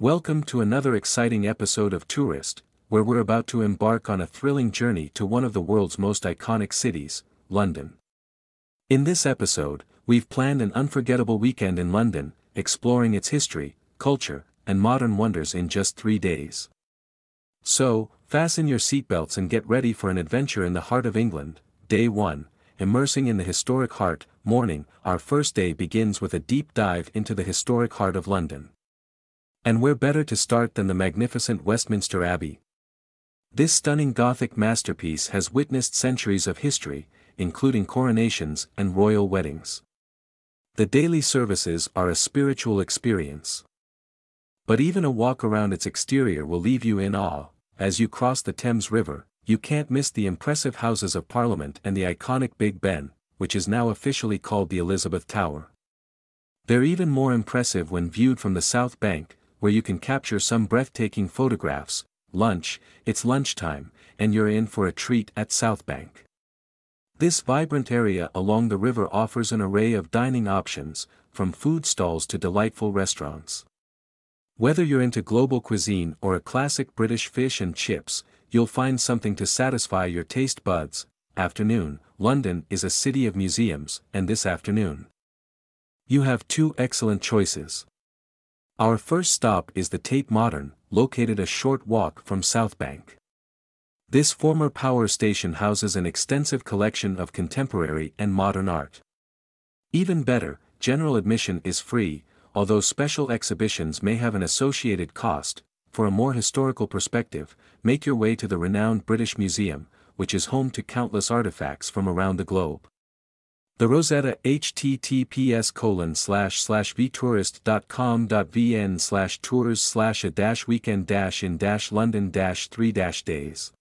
Welcome to another exciting episode of Vtourist, where we're about to embark on a thrilling journey to one of the world's most iconic cities, London. In this episode, we've planned an unforgettable weekend in London, exploring its history, culture, and modern wonders in just three days. So, fasten your seatbelts and get ready for an adventure in the heart of England, Day 1, immersing in the historic heart, morning, our first day begins with a deep dive into the historic heart of London. And where better to start than the magnificent Westminster Abbey? This stunning Gothic masterpiece has witnessed centuries of history, including coronations and royal weddings. The daily services are a spiritual experience. But even a walk around its exterior will leave you in awe, as you cross the Thames River, you can't miss the impressive Houses of Parliament and the iconic Big Ben, which is now officially called the Elizabeth Tower. They're even more impressive when viewed from the South Bank, where you can capture some breathtaking photographs, lunch, it's lunchtime, and you're in for a treat at South Bank. This vibrant area along the river offers an array of dining options, from food stalls to delightful restaurants. Whether you're into global cuisine or a classic British fish and chips, you'll find something to satisfy your taste buds. Afternoon, London is a city of museums, and this afternoon. You have two excellent choices. Our first stop is the Tate Modern, located a short walk from South Bank. This former power station houses an extensive collection of contemporary and modern art. Even better, general admission is free, although special exhibitions may have an associated cost. For a more historical perspective, make your way to the renowned British Museum, which is home to countless artifacts from around the globe. The Rosetta https colon slash slash vtourist.com.vn slash tours slash a dash weekend dash in dash london dash three dash days.